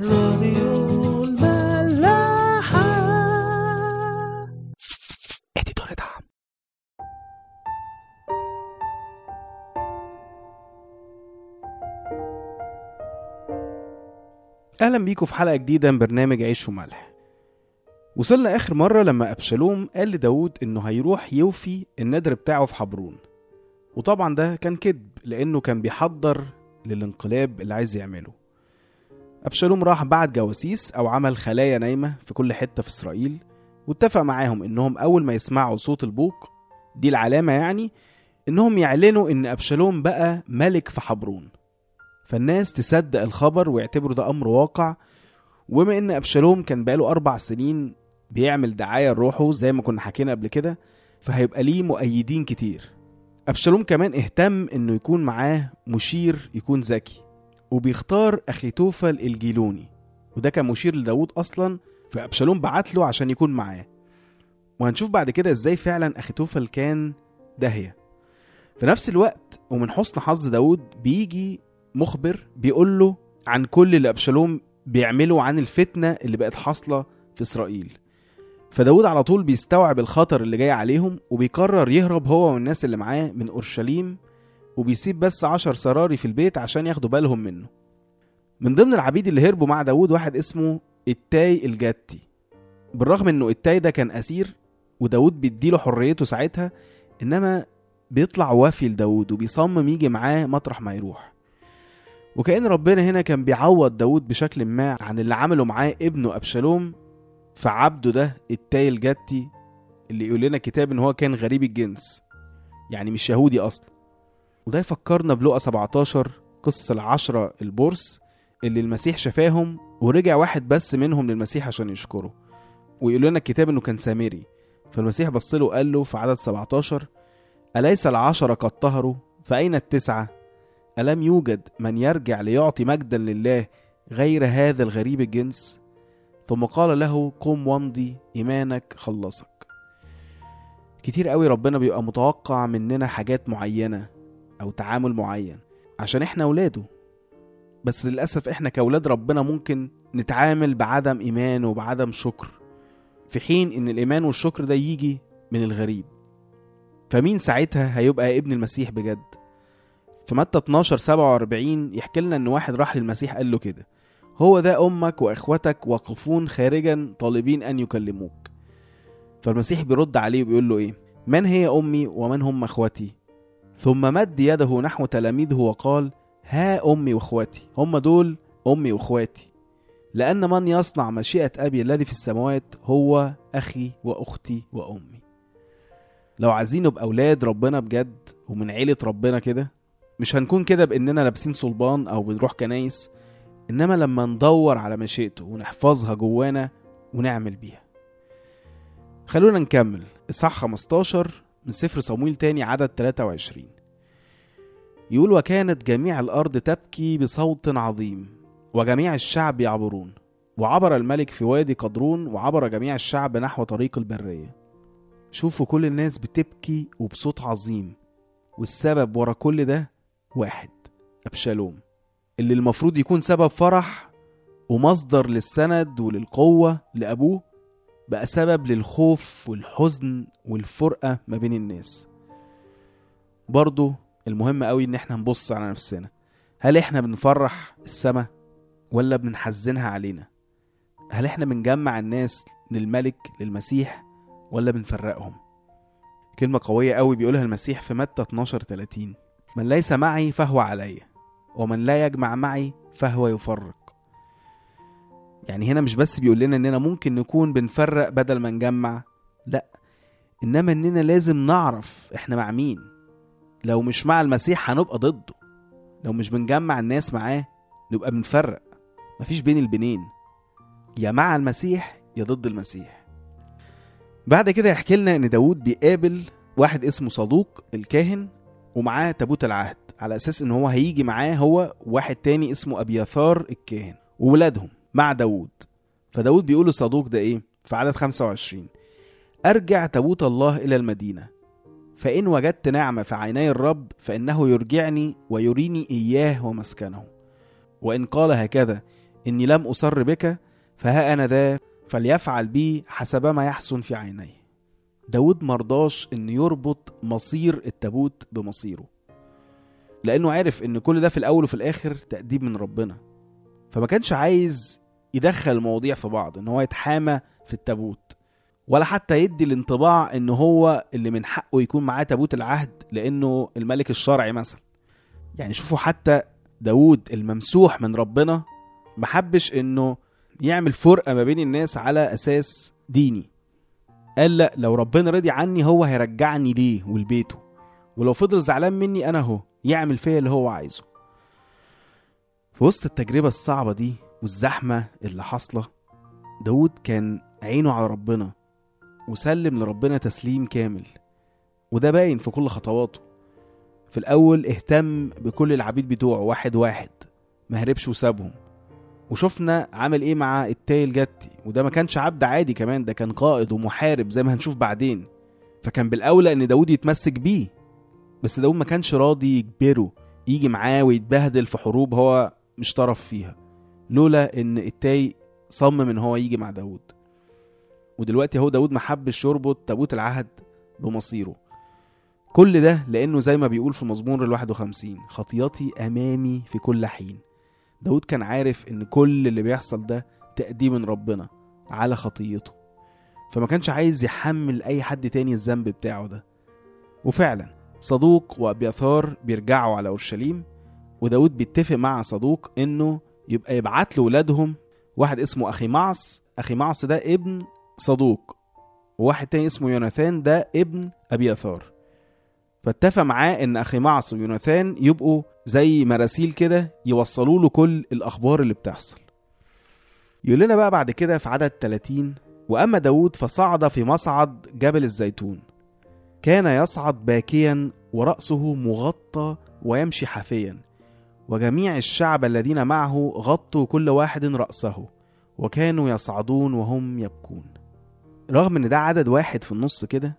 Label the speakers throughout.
Speaker 1: راديو الملاحة.
Speaker 2: اديتور دعم. أهلا بيكم في حلقة جديدة من برنامج عيش وملح. وصلنا آخر مرة لما أبشالوم قال لداود إنه هيروح يوفي النذر بتاعه في حبرون. وطبعا ده كان كذب لأنه كان بيحضر للانقلاب اللي عايز يعمله. أبشالوم راح بعت جواسيس أو عمل خلايا نايمة في كل حتة في إسرائيل واتفق معاهم إنهم أول ما يسمعوا صوت البوق دي العلامة يعني إنهم يعلنوا إن أبشالوم بقى ملك في حبرون. فالناس تصدق الخبر ويعتبروا ده أمر واقع وبما إن أبشالوم كان بقاله أربع سنين بيعمل دعاية لروحه زي ما كنا حكينا قبل كده فهيبقى ليه مؤيدين كتير. أبشالوم كمان اهتم إنه يكون معاه مشير يكون ذكي. وبيختار اخيتوفل الجيلوني وده كان مشير لداود أصلا فأبشالوم بعت له عشان يكون معاه. وهنشوف بعد كده إزاي فعلا اخيتوفل كان داهية. في نفس الوقت ومن حسن حظ داود بيجي مخبر بيقول له عن كل اللي أبشالوم بيعمله عن الفتنة اللي بقت حاصلة في إسرائيل. فداود على طول بيستوعب الخطر اللي جاي عليهم وبيقرر يهرب هو والناس اللي معاه من أورشليم وبيسيب بس عشر سراري في البيت عشان ياخدوا بالهم منه. من ضمن العبيد اللي هربوا مع داود واحد اسمه التاي الجاتي. بالرغم إنه التاي ده كان أسير وداود بيديله حريته ساعتها إنما بيطلع وافي لداود وبيصمم يجي معاه مطرح ما يروح. وكأن ربنا هنا كان بيعوض داود بشكل ما عن اللي عمله معاه ابنه أبشالوم فعبده ده إتاي الجتي اللي يقول لنا كتاب إن هو كان غريب الجنس. يعني مش يهودي أصلا. وده يفكرنا بلوقا 17 قصة العشرة البرص اللي المسيح شفاهم ورجع واحد بس منهم للمسيح عشان يشكره. ويقول لنا الكتاب إنه كان سامري. فالمسيح بص له وقال له في عدد 17 أليس العشرة قد طهروا؟ فأين التسعة؟ ألم يوجد من يرجع ليعطي مجدا لله غير هذا الغريب الجنس؟ ثم قال له قم وامضي إيمانك خلصك. كتير قوي ربنا بيبقى متوقع مننا حاجات معينة. أو تعامل معين عشان إحنا ولاده بس للأسف إحنا كأولاد ربنا ممكن نتعامل بعدم إيمان وبعدم شكر في حين إن الإيمان والشكر ده يجي من الغريب. فمين ساعتها هيبقى ابن المسيح بجد؟ في متى 12 47 يحكي لنا إن واحد راح للمسيح قال له كده هو ده أمك واخوتك واقفون خارجا طالبين أن يكلموك. فالمسيح بيرد عليه وبيقول له إيه؟ من هي أمي ومن هم اخوتي ثم مد يده نحو تلاميذه وقال ها أمي واخوتي هم دول أمي وإخواتي. لأن من يصنع مشيئة أبي الذي في السماوات هو أخي وأختي وأمي. لو عايزين نبقى أولاد ربنا بجد ومن عيلة ربنا كده مش هنكون كده بإننا لابسين صلبان أو بنروح كنايس إنما لما ندور على مشيئته ونحفظها جوانا ونعمل بيها. خلونا نكمل. إصحاح 15 من سفر صمويل تاني عدد 23 يقول وكانت جميع الأرض تبكي بصوت عظيم وجميع الشعب يعبرون وعبر الملك في وادي قدرون وعبر جميع الشعب نحو طريق البرية. شوفوا كل الناس بتبكي وبصوت عظيم والسبب ورا كل ده واحد أبشالوم اللي المفروض يكون سبب فرح ومصدر للسند وللقوة لأبوه بقى سبب للخوف والحزن والفرقة ما بين الناس. برضو المهم قوي إن إحنا نبص على نفسنا. هل إحنا بنفرح السما ولا بنحزنها علينا؟ هل إحنا بنجمع الناس للملك للمسيح ولا بنفرقهم؟ كلمة قوية قوي بيقولها المسيح في متى 12 30 من ليس معي فهو علي ومن لا يجمع معي فهو يفرق. يعني هنا مش بس بيقول لنا إننا ممكن نكون بنفرق بدل ما نجمع لا. إنما إننا لازم نعرف إحنا مع مين. لو مش مع المسيح هنبقى ضده. لو مش بنجمع الناس معاه نبقى بنفرق. مفيش بين البنين. يا مع المسيح يا ضد المسيح. بعد كده يحكي لنا إن داود بيقابل واحد اسمه صدوق الكاهن ومعاه تابوت العهد على أساس إن هو هيجي معاه هو واحد تاني اسمه أبياثار الكاهن وولادهم. مع داود فداود بيقول لصدوق ده إيه؟ في عدد 25 أرجع تابوت الله إلى المدينة. فإن وجدت نعمة في عيني الرب فإنه يرجعني ويريني إياه ومسكنه. وإن قال هكذا إني لم أصر بك فها أنا ذا فليفعل بي حسب ما يحسن في عينيه. داود مرضاش إن يربط مصير التابوت بمصيره. لأنه عارف إن كل ده في الأول وفي الآخر تأديب من ربنا. فما كانش عايز يدخل المواضيع في بعض إن هو يتحامى في التابوت ولا حتى يدي الانطباع إن هو اللي من حقه يكون معاه تابوت العهد لأنه الملك الشرعي مثلا. يعني شوفوا حتى داود الممسوح من ربنا محبش إنه يعمل فرقة ما بين الناس على أساس ديني. قال لأ لو ربنا رضي عني هو هيرجعني ليه ولبيته ولو فضل زعلان مني أنا أهو يعمل فيا اللي هو عايزه. في وسط التجربة الصعبة دي والزحمة اللي حاصلة. داود كان عينه على ربنا وسلم لربنا تسليم كامل وده باين في كل خطواته. في الأول اهتم بكل العبيد بتوعه واحد واحد ما هربش وسابهم. وشفنا عمل إيه مع إتاي الجتي وده ما كانش عبد عادي كمان ده كان قائد ومحارب زي ما هنشوف بعدين. فكان بالأولى إن داود يتمسك بيه بس داود ما كانش راضي يجبره يجي معاه ويتبهدل في حروب هو مش طرف فيها. لولا إن إتاي صمم ان هو يجي مع داود ودلوقتي هو داود محبش يربط تابوت العهد بمصيره. كل ده لأنه زي ما بيقول في مزمور ال 51 خطياتي أمامي في كل حين. داود كان عارف إن كل اللي بيحصل ده تأديب من ربنا على خطيته. فما كانش عايز يحمل أي حد تاني الذنب بتاعه ده. وفعلا صدوق وابيثار بيرجعوا على أورشليم وداود بيتفق مع صدوق إنه يبقى يبعت له ولادهم واحد اسمه أخي معص. أخي معص ده ابن صدوق. وواحد تاني اسمه يوناثان ده ابن ابيثار فاتفق معاه إن أخي معص ويوناثان يبقوا زي مراسيل كده يوصلوا له كل الأخبار اللي بتحصل. يقول لنا بقى بعد كده في عدد 30 وأما داود فصعد في مصعد جبل الزيتون. كان يصعد باكيا ورأسه مغطى ويمشي حافيا. وجميع الشعب الذين معه غطوا كل واحد رأسه وكانوا يصعدون وهم يبكون. رغم إن ده عدد واحد في النص كده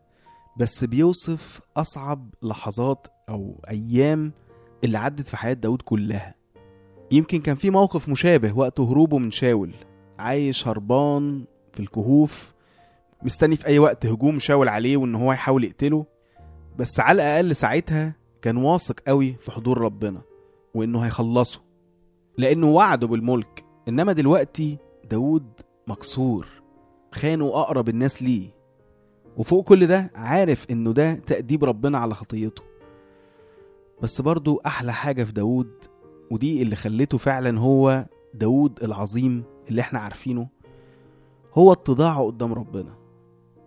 Speaker 2: بس بيوصف أصعب لحظات أو أيام اللي عدت في حياة داود كلها. يمكن كان في موقف مشابه وقت هروبه من شاول. عايش هربان في الكهوف مستني في أي وقت هجوم شاول عليه وإن هو يحاول يقتله بس على الأقل ساعتها كان واثق قوي في حضور ربنا. وإنه هيخلصه لأنه وعده بالملك. إنما دلوقتي داود مكسور خانوا أقرب الناس ليه. وفوق كل ده عارف إنه ده تأديب ربنا على خطيته. بس برضو أحلى حاجة في داود ودي اللي خلته فعلا هو داود العظيم اللي إحنا عارفينه هو اتضاعه قدام ربنا.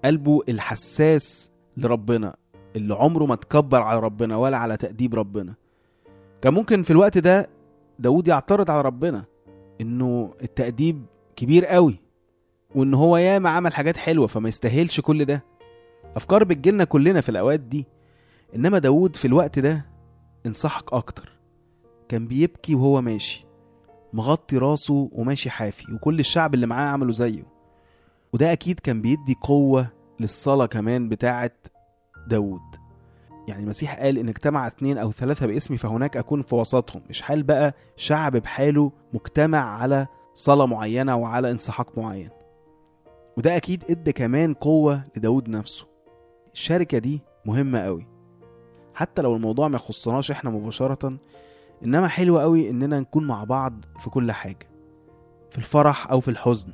Speaker 2: قلبه الحساس لربنا اللي عمره ما تكبر على ربنا ولا على تأديب ربنا. كان ممكن في الوقت ده داود يعترض على ربنا إنه التأديب كبير قوي وإن هو ياما عمل حاجات حلوة فما يستاهلش كل ده. أفكار بتجيلنا كلنا في الأوقات دي. إنما داود في الوقت ده انصحك أكتر. كان بيبكي وهو ماشي مغطي راسه وماشي حافي وكل الشعب اللي معاه عملوا زيه. وده أكيد كان بيدي قوة للصلاة كمان بتاعة داود يعني المسيح قال إن اجتمع اتنين أو ثلاثة باسمي فهناك أكون في وسطهم. مش حال بقى شعب بحاله مجتمع على صلاة معينة وعلى انسحاق معين؟ وده أكيد ادى كمان قوة لداود نفسه. الشركة دي مهمة قوي حتى لو الموضوع ما يخصناش إحنا مباشرة إنما حلو قوي إننا نكون مع بعض في كل حاجة. في الفرح أو في الحزن.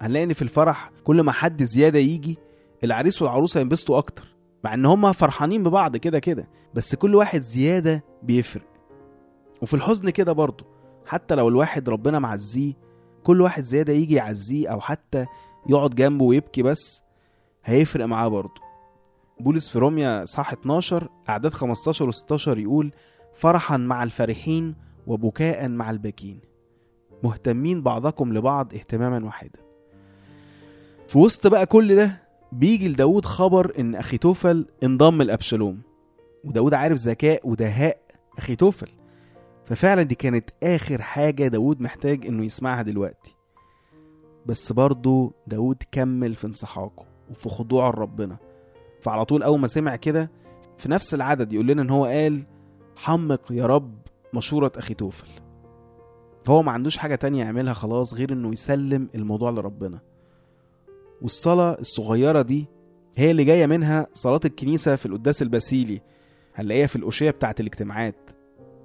Speaker 2: هنلاقي إن في الفرح كل ما حد زيادة يجي العريس والعروسة ينبسطوا أكتر. مع إن هما فرحانين ببعض كده كده بس كل واحد زيادة بيفرق. وفي الحزن كده برضه حتى لو الواحد ربنا معزيه كل واحد زيادة يجي يعزيه أو حتى يقعد جنبه ويبكي بس هيفرق معاه برضه. بولس في روميا صح 12 أعداد 15 و 16 يقول فرحا مع الفرحين وبكاء مع الباكين. مهتمين بعضكم لبعض اهتماما واحدا. في وسط بقى كل ده بيجي لداود خبر إن اخيتوفل انضم لأبشالوم. وداود عارف ذكاء ودهاء اخيتوفل ففعلا دي كانت آخر حاجة داود محتاج إنه يسمعها دلوقتي. بس برضه داود كمل في انسحاقه وفي خضوعه لربنا فعلى طول أول ما سمع كده في نفس العدد يقول لنا إن هو قال حمق يا رب مشورة اخيتوفل هو ما عندوش حاجة تانية يعملها خلاص غير إنه يسلم الموضوع لربنا. والصلاة الصغيرة دي هي اللي جاية منها صلاة الكنيسة في القداس الباسيلي هنلاقيها في الأشية بتاعة الاجتماعات.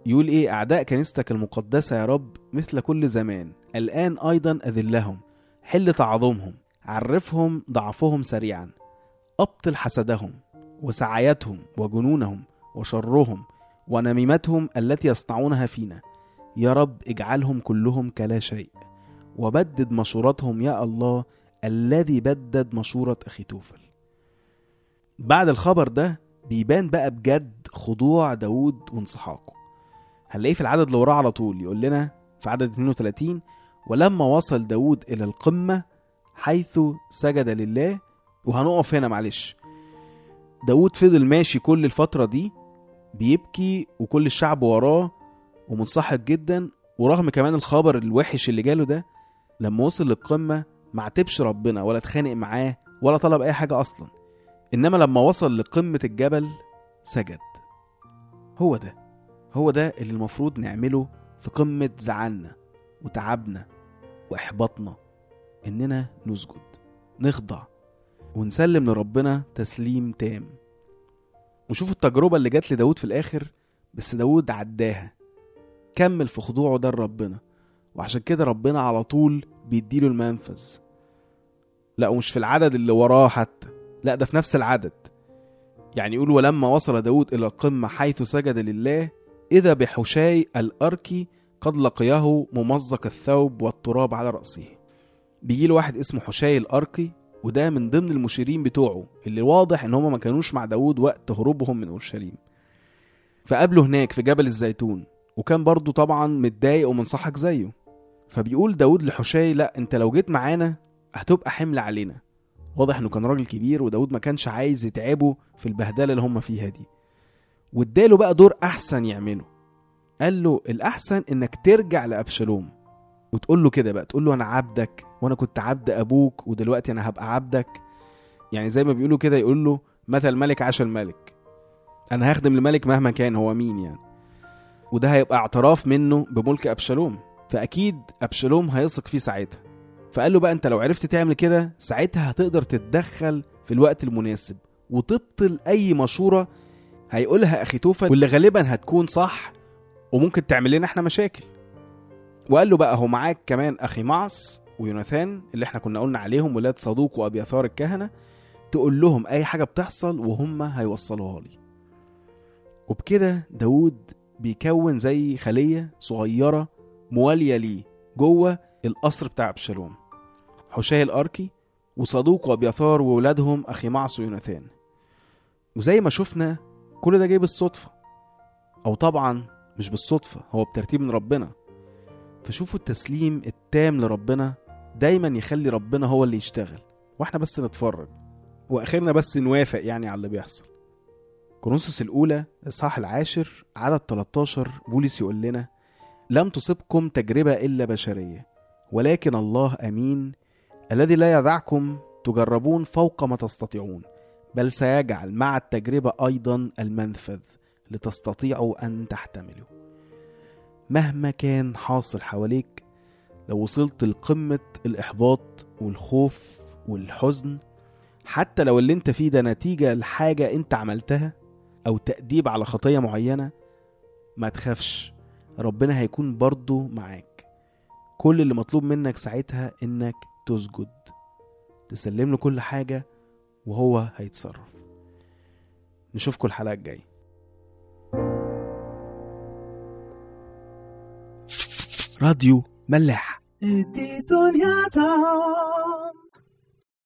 Speaker 2: يقول إيه أعداء كنيستك المقدسة يا رب مثل كل زمان الآن أيضا أذلهم حل تعظمهم عرفهم ضعفهم سريعا أبطل حسدهم وسعايتهم وجنونهم وشرهم ونميمتهم التي يصنعونها فينا. يا رب اجعلهم كلهم كلا شيء وبدد مشورتهم يا الله الذي بدد مشورة أخي توفل. بعد الخبر ده بيبان بقى بجد خضوع داود وانسحاقه. هنلاقيه في العدد اللي وراه على طول يقول لنا في عدد 32 ولما وصل داود إلى القمة حيث سجد لله وهنقف هنا معلش. داود فضل ماشي كل الفترة دي بيبكي وكل الشعب وراه ومنسحق جدا ورغم كمان الخبر الوحش اللي جاله ده لما وصل للقمة ما عاتبش ربنا ولا اتخانق معاه ولا طلب أي حاجة أصلا. إنما لما وصل لقمة الجبل سجد. هو ده هو ده اللي المفروض نعمله في قمة زعلنا وتعبنا وإحباطنا إننا نسجد نخضع ونسلم لربنا تسليم تام. وشوفوا التجربة اللي جات لداود في الآخر بس داود عداها كمل في خضوعه ده لربنا وعشان كده ربنا على طول بيديله المنفذ. لا ومش في العدد اللي وراه حتى. لا ده في نفس العدد. يعني يقول ولما وصل داود إلى القمة حيث سجد لله إذا بحشاي الأركي قد لقيه ممزق الثوب والتراب على رأسه. بيجي له واحد اسمه حشاي الأركي وده من ضمن المشيرين بتوعه اللي واضح إن هم ما كانوش مع داود وقت هروبهم من أورشليم. فقابله هناك في جبل الزيتون وكان برضه طبعا متضايق ومنصحك زيه. فبيقول داود لحشاي لا أنت لو جيت معانا هتبقى حمل علينا. واضح إنه كان راجل كبير وداود ما كانش عايز يتعبه في البهدلة اللي هم فيها دي. واداله بقى دور أحسن يعمله. قال له الأحسن إنك ترجع لأبشالوم. وتقول له كده بقى تقول له أنا عبدك وأنا كنت عبد أبوك ودلوقتي أنا هبقى عبدك. يعني زي ما بيقولوا كده يقول له متى الملك عاش الملك. أنا هخدم الملك مهما كان هو مين يعني؟ وده هيبقى اعتراف منه بملك أبشالوم. فأكيد أبشالوم هيثق فيه ساعتها. فقال له بقى انت لو عرفت تعمل كده ساعتها هتقدر تتدخل في الوقت المناسب وتبطل أي مشورة هيقولها أخي توفل واللي غالبا هتكون صح وممكن تعمل لنا إحنا مشاكل. وقال له بقى هو معاك كمان أخي معص ويوناثان اللي إحنا كنا قلنا عليهم ولاد صدوق وابيثار الكهنة تقول لهم أي حاجة بتحصل وهم هيوصلوها لي. وبكده داود بيكون زي خلية صغيرة موالية ليه جوه القصر بتاع أبشالوم. حشاه الأركي وصدوق وابيثار وولادهم أخي معص ويوناثان وزي ما شفنا كل ده جاي بالصدفة. أو طبعا مش بالصدفة هو بترتيب من ربنا. فشوفوا التسليم التام لربنا دايما يخلي ربنا هو اللي يشتغل. وإحنا بس نتفرج. وأخرنا بس نوافق يعني على اللي بيحصل. كورنثوس الأولى إصحاح العاشر عدد 13 بولس يقول لنا لم تصبكم تجربة إلا بشرية. ولكن الله أمين الذي لا يدعكم تجربون فوق ما تستطيعون بل سيجعل مع التجربة أيضا المنفذ لتستطيعوا أن تحتملوا. مهما كان حاصل حواليك لو وصلت لقمة الإحباط والخوف والحزن حتى لو اللي أنت فيه ده نتيجة لحاجة أنت عملتها أو تأديب على خطية معينة ما تخافش ربنا هيكون برضو معاك. كل اللي مطلوب منك ساعتها إنك تسجد. تسلم له كل حاجة وهو هيتصرف. نشوفكم الحلقة الجاية. راديو ملاح.